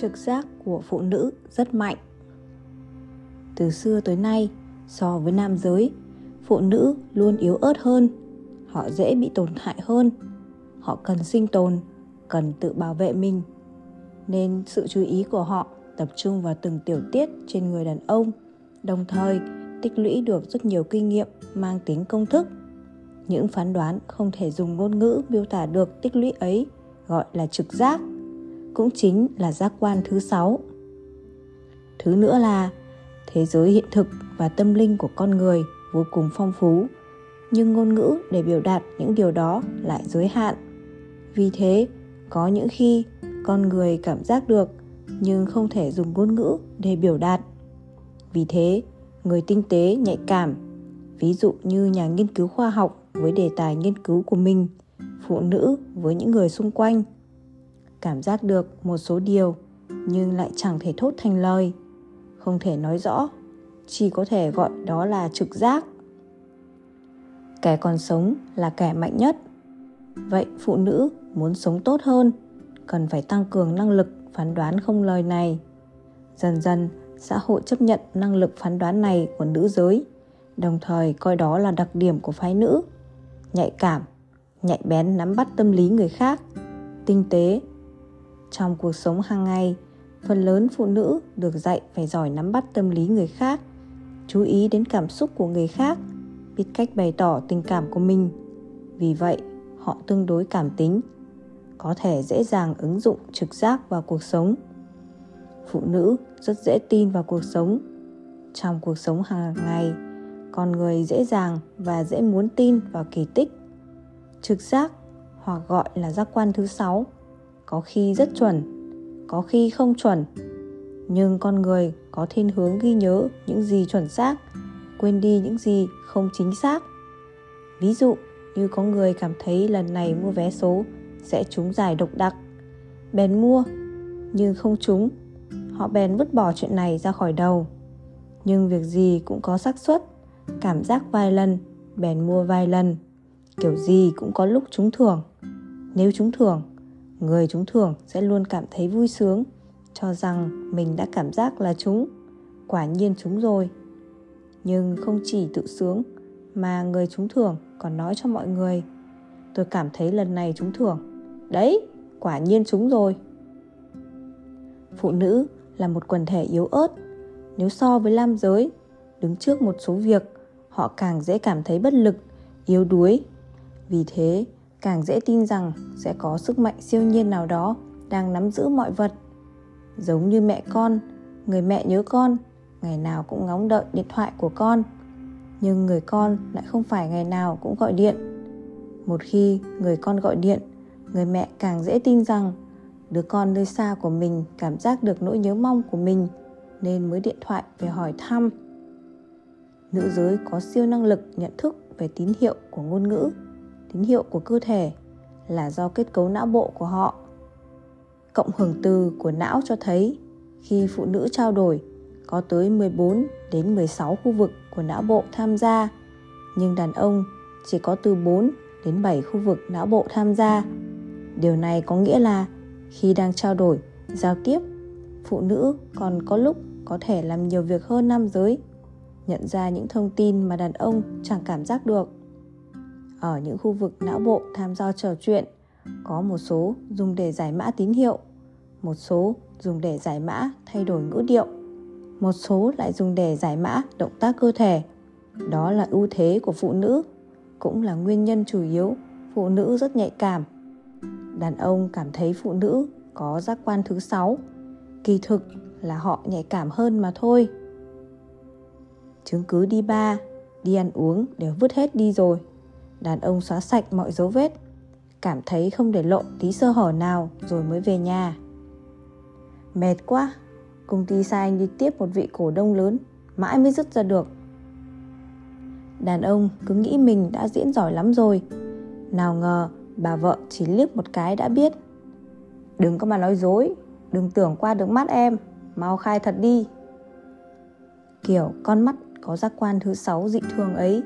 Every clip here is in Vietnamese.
trực giác của phụ nữ rất mạnh. Từ xưa tới nay, so với nam giới, phụ nữ luôn yếu ớt hơn, họ dễ bị tổn hại hơn, họ cần sinh tồn, cần tự bảo vệ mình. Nên sự chú ý của họ tập trung vào từng tiểu tiết trên người đàn ông, đồng thời tích lũy được rất nhiều kinh nghiệm mang tính công thức. Những phán đoán không thể dùng ngôn ngữ miêu tả được tích lũy ấy, gọi là trực giác cũng chính là giác quan thứ sáu. Thứ nữa là, thế giới hiện thực và tâm linh của con người vô cùng phong phú, nhưng ngôn ngữ để biểu đạt những điều đó lại giới hạn. Vì thế, có những khi con người cảm giác được, nhưng không thể dùng ngôn ngữ để biểu đạt. Vì thế, người tinh tế nhạy cảm, ví dụ như nhà nghiên cứu khoa học với đề tài nghiên cứu của mình, phụ nữ với những người xung quanh cảm giác được một số điều, nhưng lại chẳng thể thốt thành lời. Không thể nói rõ, chỉ có thể gọi đó là trực giác. Kẻ còn sống là kẻ mạnh nhất. Vậy phụ nữ muốn sống tốt hơn, cần phải tăng cường năng lực phán đoán không lời này. Dần dần, xã hội chấp nhận năng lực phán đoán này của nữ giới, đồng thời coi đó là đặc điểm của phái nữ. Nhạy cảm, nhạy bén nắm bắt tâm lý người khác. Tinh tế trong cuộc sống hàng ngày. Phần lớn phụ nữ được dạy phải giỏi nắm bắt tâm lý người khác, chú ý đến cảm xúc của người khác, biết cách bày tỏ tình cảm của mình. Vì vậy, họ tương đối cảm tính, có thể dễ dàng ứng dụng trực giác vào cuộc sống. Phụ nữ rất dễ tin vào cuộc sống. Trong cuộc sống hàng ngày, con người dễ dàng và dễ muốn tin vào kỳ tích. Trực giác, hoặc gọi là giác quan thứ sáu có khi rất chuẩn, có khi không chuẩn. Nhưng con người có thiên hướng ghi nhớ những gì chuẩn xác, quên đi những gì không chính xác. Ví dụ, như có người cảm thấy lần này mua vé số sẽ trúng giải độc đặc, bèn mua, nhưng không trúng, họ bèn vứt bỏ chuyện này ra khỏi đầu. Nhưng việc gì cũng có xác suất, cảm giác vài lần, bèn mua vài lần. Kiểu gì cũng có lúc trúng thưởng, nếu trúng thưởng người chúng thường sẽ luôn cảm thấy vui sướng, cho rằng mình đã cảm giác là chúng. quả nhiên chúng rồi nhưng không chỉ tự sướng, mà người chúng thường còn nói cho mọi người, tôi cảm thấy lần này chúng thường. đấy, quả nhiên chúng rồi phụ nữ là một quần thể yếu ớt nếu so với nam giới, đứng trước một số việc, họ càng dễ cảm thấy bất lực, yếu đuối vì thế càng dễ tin rằng sẽ có sức mạnh siêu nhiên nào đó đang nắm giữ mọi vật. Giống như mẹ con, người mẹ nhớ con, ngày nào cũng ngóng đợi điện thoại của con. Nhưng người con lại không phải ngày nào cũng gọi điện. Một khi người con gọi điện, người mẹ càng dễ tin rằng đứa con nơi xa của mình cảm giác được nỗi nhớ mong của mình, nên mới điện thoại về hỏi thăm. Nữ giới có siêu năng lực nhận thức về tín hiệu của ngôn ngữ tín hiệu của cơ thể là do kết cấu não bộ của họ cộng hưởng từ của não cho thấy khi phụ nữ trao đổi có tới 14 đến 16 khu vực của não bộ tham gia, nhưng đàn ông chỉ có từ 4 đến 7 khu vực não bộ tham gia. Điều này có nghĩa là khi đang trao đổi, giao tiếp, phụ nữ còn có lúc có thể làm nhiều việc hơn nam giới, nhận ra những thông tin mà đàn ông chẳng cảm giác được. Ở những khu vực não bộ tham gia trò chuyện, có một số dùng để giải mã tín hiệu, một số dùng để giải mã thay đổi ngữ điệu một số lại dùng để giải mã động tác cơ thể. Đó là ưu thế của phụ nữ cũng là nguyên nhân chủ yếu phụ nữ rất nhạy cảm. Đàn ông cảm thấy phụ nữ có giác quan thứ sáu kỳ thực là họ nhạy cảm hơn mà thôi. Chứng cứ đi ba đi ăn uống đều vứt hết đi rồi đàn ông xóa sạch mọi dấu vết. Cảm thấy không để lộ tí sơ hở nào rồi mới về nhà. Mệt quá, Công ty sai anh đi tiếp một vị cổ đông lớn, Mãi mới dứt ra được. Đàn ông cứ nghĩ mình đã diễn giỏi lắm rồi. Nào ngờ bà vợ chỉ liếc một cái đã biết. Đừng có mà nói dối, Đừng tưởng qua được mắt em, Mau khai thật đi. Kiểu con mắt có giác quan thứ sáu dị thường ấy.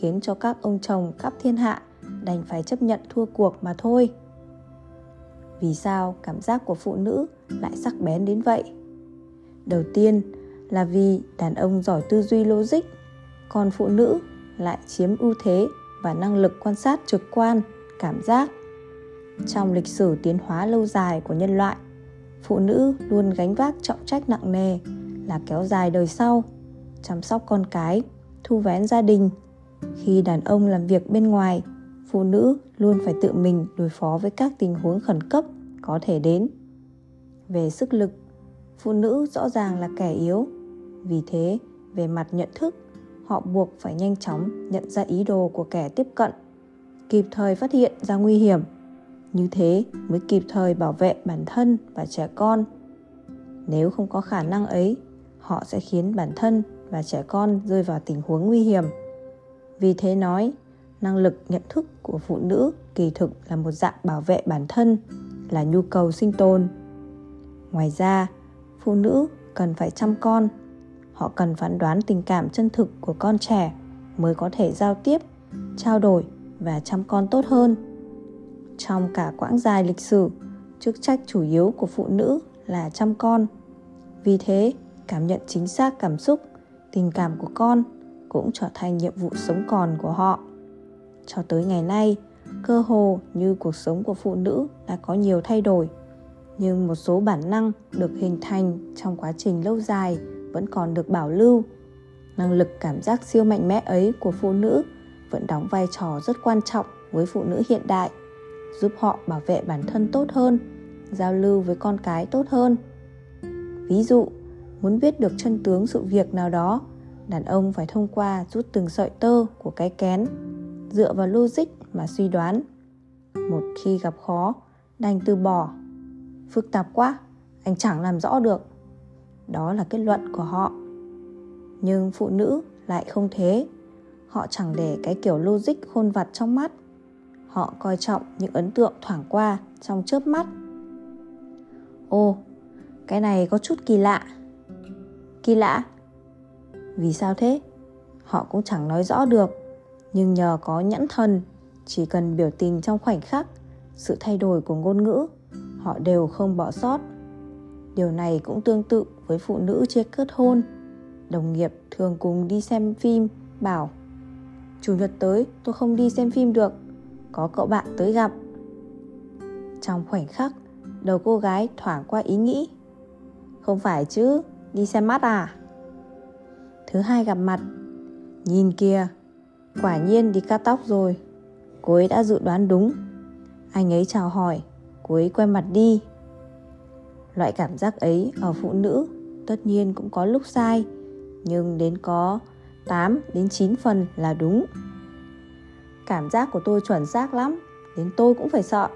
Khiến cho các ông chồng khắp thiên hạ Đành phải chấp nhận thua cuộc mà thôi. Vì sao cảm giác của phụ nữ lại sắc bén đến vậy? Đầu tiên là vì đàn ông giỏi tư duy logic, còn phụ nữ lại chiếm ưu thế và năng lực quan sát trực quan, cảm giác. Trong lịch sử tiến hóa lâu dài của nhân loại, phụ nữ luôn gánh vác trọng trách nặng nề là kéo dài đời sau, chăm sóc con cái, thu vén gia đình khi đàn ông làm việc bên ngoài, phụ nữ luôn phải tự mình đối phó với các tình huống khẩn cấp có thể đến. Về sức lực, phụ nữ rõ ràng là kẻ yếu. Vì thế, về mặt nhận thức, họ buộc phải nhanh chóng nhận ra ý đồ của kẻ tiếp cận, kịp thời phát hiện ra nguy hiểm. Như thế mới kịp thời bảo vệ bản thân và trẻ con. Nếu không có khả năng ấy, họ sẽ khiến bản thân và trẻ con rơi vào tình huống nguy hiểm vì thế nói, năng lực nhận thức của phụ nữ kỳ thực là một dạng bảo vệ bản thân, là nhu cầu sinh tồn. Ngoài ra, phụ nữ cần phải chăm con. Họ cần phán đoán tình cảm chân thực của con trẻ mới có thể giao tiếp, trao đổi và chăm con tốt hơn. Trong cả quãng dài lịch sử, chức trách chủ yếu của phụ nữ là chăm con. Vì thế, cảm nhận chính xác cảm xúc, tình cảm của con cũng trở thành nhiệm vụ sống còn của họ. Cho tới ngày nay, cơ hồ như cuộc sống của phụ nữ đã có nhiều thay đổi, nhưng một số bản năng được hình thành trong quá trình lâu dài vẫn còn được bảo lưu. Năng lực cảm giác siêu mạnh mẽ ấy của phụ nữ vẫn đóng vai trò rất quan trọng với phụ nữ hiện đại, giúp họ bảo vệ bản thân tốt hơn, giao lưu với con cái tốt hơn. Ví dụ, muốn biết được chân tướng sự việc nào đó đàn ông phải thông qua rút từng sợi tơ của cái kén, dựa vào logic mà suy đoán. Một khi gặp khó, đành từ bỏ. Phức tạp quá, anh chẳng làm rõ được. Đó là kết luận của họ. Nhưng phụ nữ lại không thế. Họ chẳng để cái kiểu logic khôn vặt trong mắt. Họ coi trọng những ấn tượng thoảng qua trong chớp mắt. Ô cái này có chút kỳ lạ. Kỳ lạ? Vì sao thế? Họ cũng chẳng nói rõ được. Nhưng nhờ có nhãn thần, chỉ cần biểu tình trong khoảnh khắc, sự thay đổi của ngôn ngữ, họ đều không bỏ sót. Điều này cũng tương tự với phụ nữ chưa kết hôn. Đồng nghiệp thường cùng đi xem phim, bảo, chủ nhật tới, tôi không đi xem phim được, có cậu bạn tới gặp. Trong khoảnh khắc, đầu cô gái thoảng qua ý nghĩ, không phải chứ, đi xem mắt à? Thứ hai gặp mặt. Nhìn kìa, quả nhiên đi cắt tóc rồi. Cô ấy đã dự đoán đúng. Anh ấy chào hỏi, cô ấy quay mặt đi. Loại cảm giác ấy ở phụ nữ tất nhiên cũng có lúc sai, nhưng đến có 8 đến 9 phần là đúng. Cảm giác của tôi chuẩn xác lắm, đến tôi cũng phải sợ.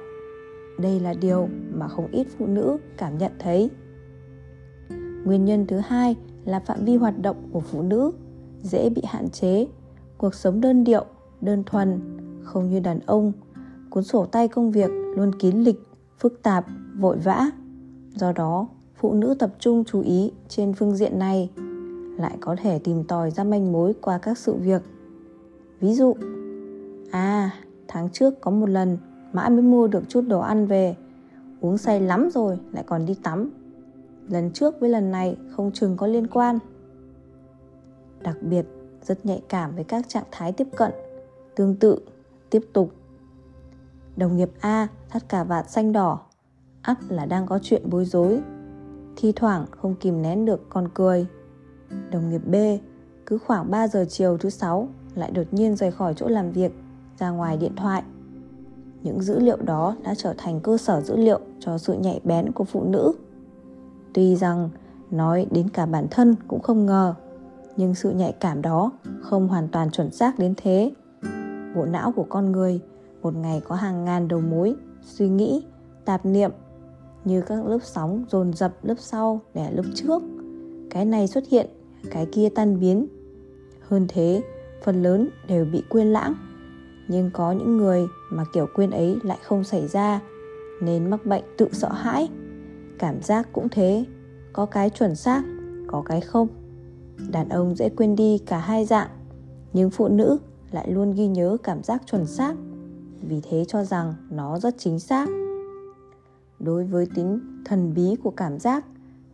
Đây là điều mà không ít phụ nữ cảm nhận thấy. Nguyên nhân thứ hai là phạm vi hoạt động của phụ nữ, dễ bị hạn chế. Cuộc sống đơn điệu, đơn thuần, không như đàn ông. Cuốn sổ tay công việc luôn kín lịch, phức tạp, vội vã. Do đó, phụ nữ tập trung chú ý trên phương diện này, lại có thể tìm tòi ra manh mối qua các sự việc. Ví dụ à tháng trước có một lần mãi mới mua được chút đồ ăn về, uống say lắm rồi lại còn đi tắm lần trước với lần này không chừng có liên quan. Đặc biệt, rất nhạy cảm với các trạng thái tiếp cận, tương tự, tiếp tục. Đồng nghiệp a thắt cả vạt xanh đỏ, ắt là đang có chuyện bối rối. Thi thoảng không kìm nén được còn cười. Đồng nghiệp b cứ khoảng 3 giờ chiều thứ sáu lại đột nhiên rời khỏi chỗ làm việc, ra ngoài điện thoại. Những dữ liệu đó đã trở thành cơ sở dữ liệu cho sự nhạy bén của phụ nữ tuy rằng nói đến cả bản thân cũng không ngờ, nhưng sự nhạy cảm đó không hoàn toàn chuẩn xác đến thế. Bộ não của con người một ngày có hàng ngàn đầu mối, suy nghĩ, tạp niệm, như các lớp sóng dồn dập lớp sau để lớp trước. Cái này xuất hiện, cái kia tan biến. Hơn thế, phần lớn đều bị quên lãng. Nhưng có những người mà kiểu quên ấy lại không xảy ra, nên mắc bệnh tự sợ hãi cảm giác cũng thế. Có cái chuẩn xác, có cái không. Đàn ông dễ quên đi cả hai dạng, nhưng phụ nữ lại luôn ghi nhớ cảm giác chuẩn xác. Vì thế cho rằng nó rất chính xác. Đối với tính thần bí của cảm giác,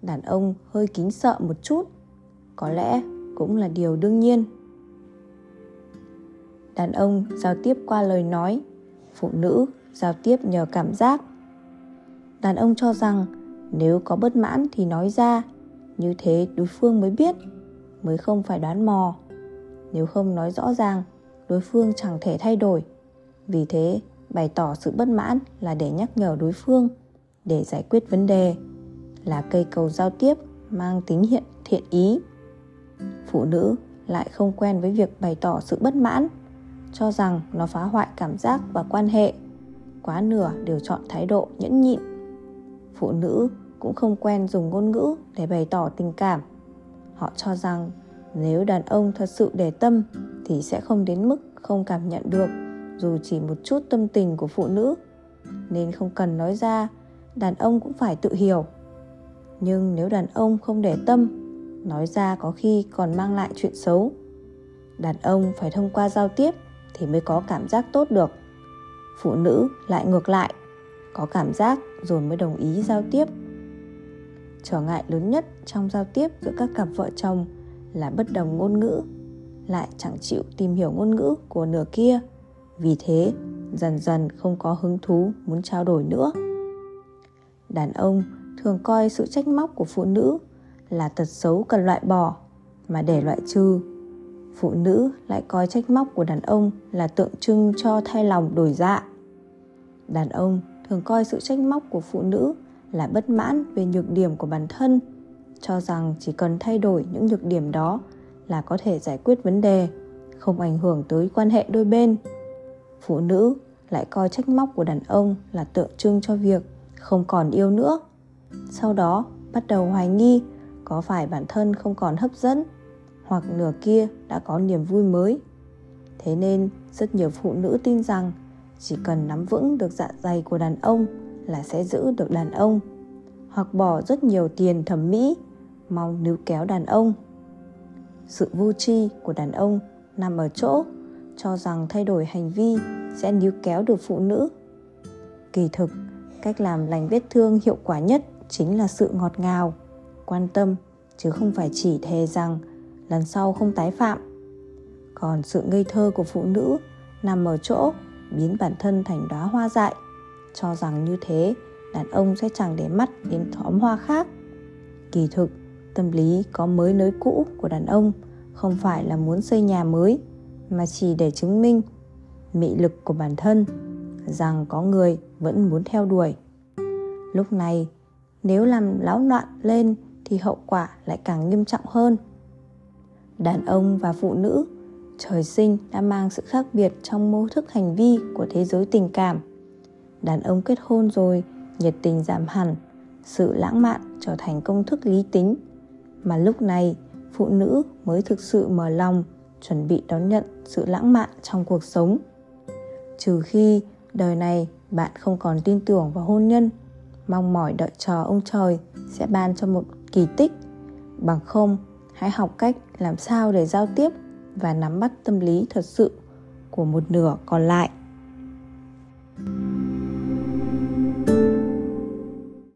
đàn ông hơi kính sợ một chút. Có lẽ cũng là điều đương nhiên. Đàn ông giao tiếp qua lời nói, phụ nữ giao tiếp nhờ cảm giác. Đàn ông cho rằng nếu có bất mãn thì nói ra. Như thế đối phương mới biết, mới không phải đoán mò. Nếu không nói rõ ràng, đối phương chẳng thể thay đổi. Vì thế, bày tỏ sự bất mãn là để nhắc nhở đối phương, để giải quyết vấn đề, là cây cầu giao tiếp mang tính hiện, thiện ý. Phụ nữ lại không quen với việc bày tỏ sự bất mãn, cho rằng nó phá hoại cảm giác và quan hệ. Quá nửa đều chọn thái độ nhẫn nhịn phụ nữ cũng không quen dùng ngôn ngữ để bày tỏ tình cảm. Họ cho rằng nếu đàn ông thật sự để tâm thì sẽ không đến mức không cảm nhận được, dù chỉ một chút tâm tình của phụ nữ. Nên không cần nói ra, đàn ông cũng phải tự hiểu. Nhưng nếu đàn ông không để tâm, nói ra có khi còn mang lại chuyện xấu. Đàn ông phải thông qua giao tiếp thì mới có cảm giác tốt được. Phụ nữ lại ngược lại có cảm giác rồi mới đồng ý giao tiếp. Trở ngại lớn nhất trong giao tiếp giữa các cặp vợ chồng là bất đồng ngôn ngữ, lại chẳng chịu tìm hiểu ngôn ngữ của nửa kia. Vì thế, dần dần không có hứng thú muốn trao đổi nữa. Đàn ông thường coi sự trách móc của phụ nữ là tật xấu cần loại bỏ mà để loại trừ. Phụ nữ lại coi trách móc của đàn ông là tượng trưng cho thay lòng đổi dạ. Đàn ông thường coi sự trách móc của phụ nữ là bất mãn về nhược điểm của bản thân, cho rằng chỉ cần thay đổi những nhược điểm đó là có thể giải quyết vấn đề, không ảnh hưởng tới quan hệ đôi bên. Phụ nữ lại coi trách móc của đàn ông là tượng trưng cho việc không còn yêu nữa. Sau đó, bắt đầu hoài nghi có phải bản thân không còn hấp dẫn hoặc nửa kia đã có niềm vui mới. Thế nên, rất nhiều phụ nữ tin rằng chỉ cần nắm vững được dạ dày của đàn ông là sẽ giữ được đàn ông. Hoặc bỏ rất nhiều tiền thẩm mỹ mong níu kéo đàn ông. Sự vô tri của đàn ông nằm ở chỗ cho rằng thay đổi hành vi sẽ níu kéo được phụ nữ. Kỳ thực, cách làm lành vết thương hiệu quả nhất chính là sự ngọt ngào, quan tâm, chứ không phải chỉ thề rằng lần sau không tái phạm. Còn sự ngây thơ của phụ nữ nằm ở chỗ biến bản thân thành đóa hoa dại. Cho rằng như thế, đàn ông sẽ chẳng để mắt đến thóm hoa khác. Kỳ thực, tâm lý có mới nới cũ của đàn ông không phải là muốn xây nhà mới, mà chỉ để chứng minh mị lực của bản thân, rằng có người vẫn muốn theo đuổi. Lúc này, nếu làm láo loạn lên thì hậu quả lại càng nghiêm trọng hơn. Đàn ông và phụ nữ trời sinh đã mang sự khác biệt trong mô thức hành vi của thế giới tình cảm. Đàn ông kết hôn rồi, nhiệt tình giảm hẳn, sự lãng mạn trở thành công thức lý tính. Mà lúc này, phụ nữ mới thực sự mở lòng, chuẩn bị đón nhận sự lãng mạn trong cuộc sống. Trừ khi đời này bạn không còn tin tưởng vào hôn nhân, mong mỏi đợi chờ ông trời sẽ ban cho một kỳ tích. Bằng không, hãy học cách làm sao để giao tiếp và nắm bắt tâm lý thật sự của một nửa còn lại.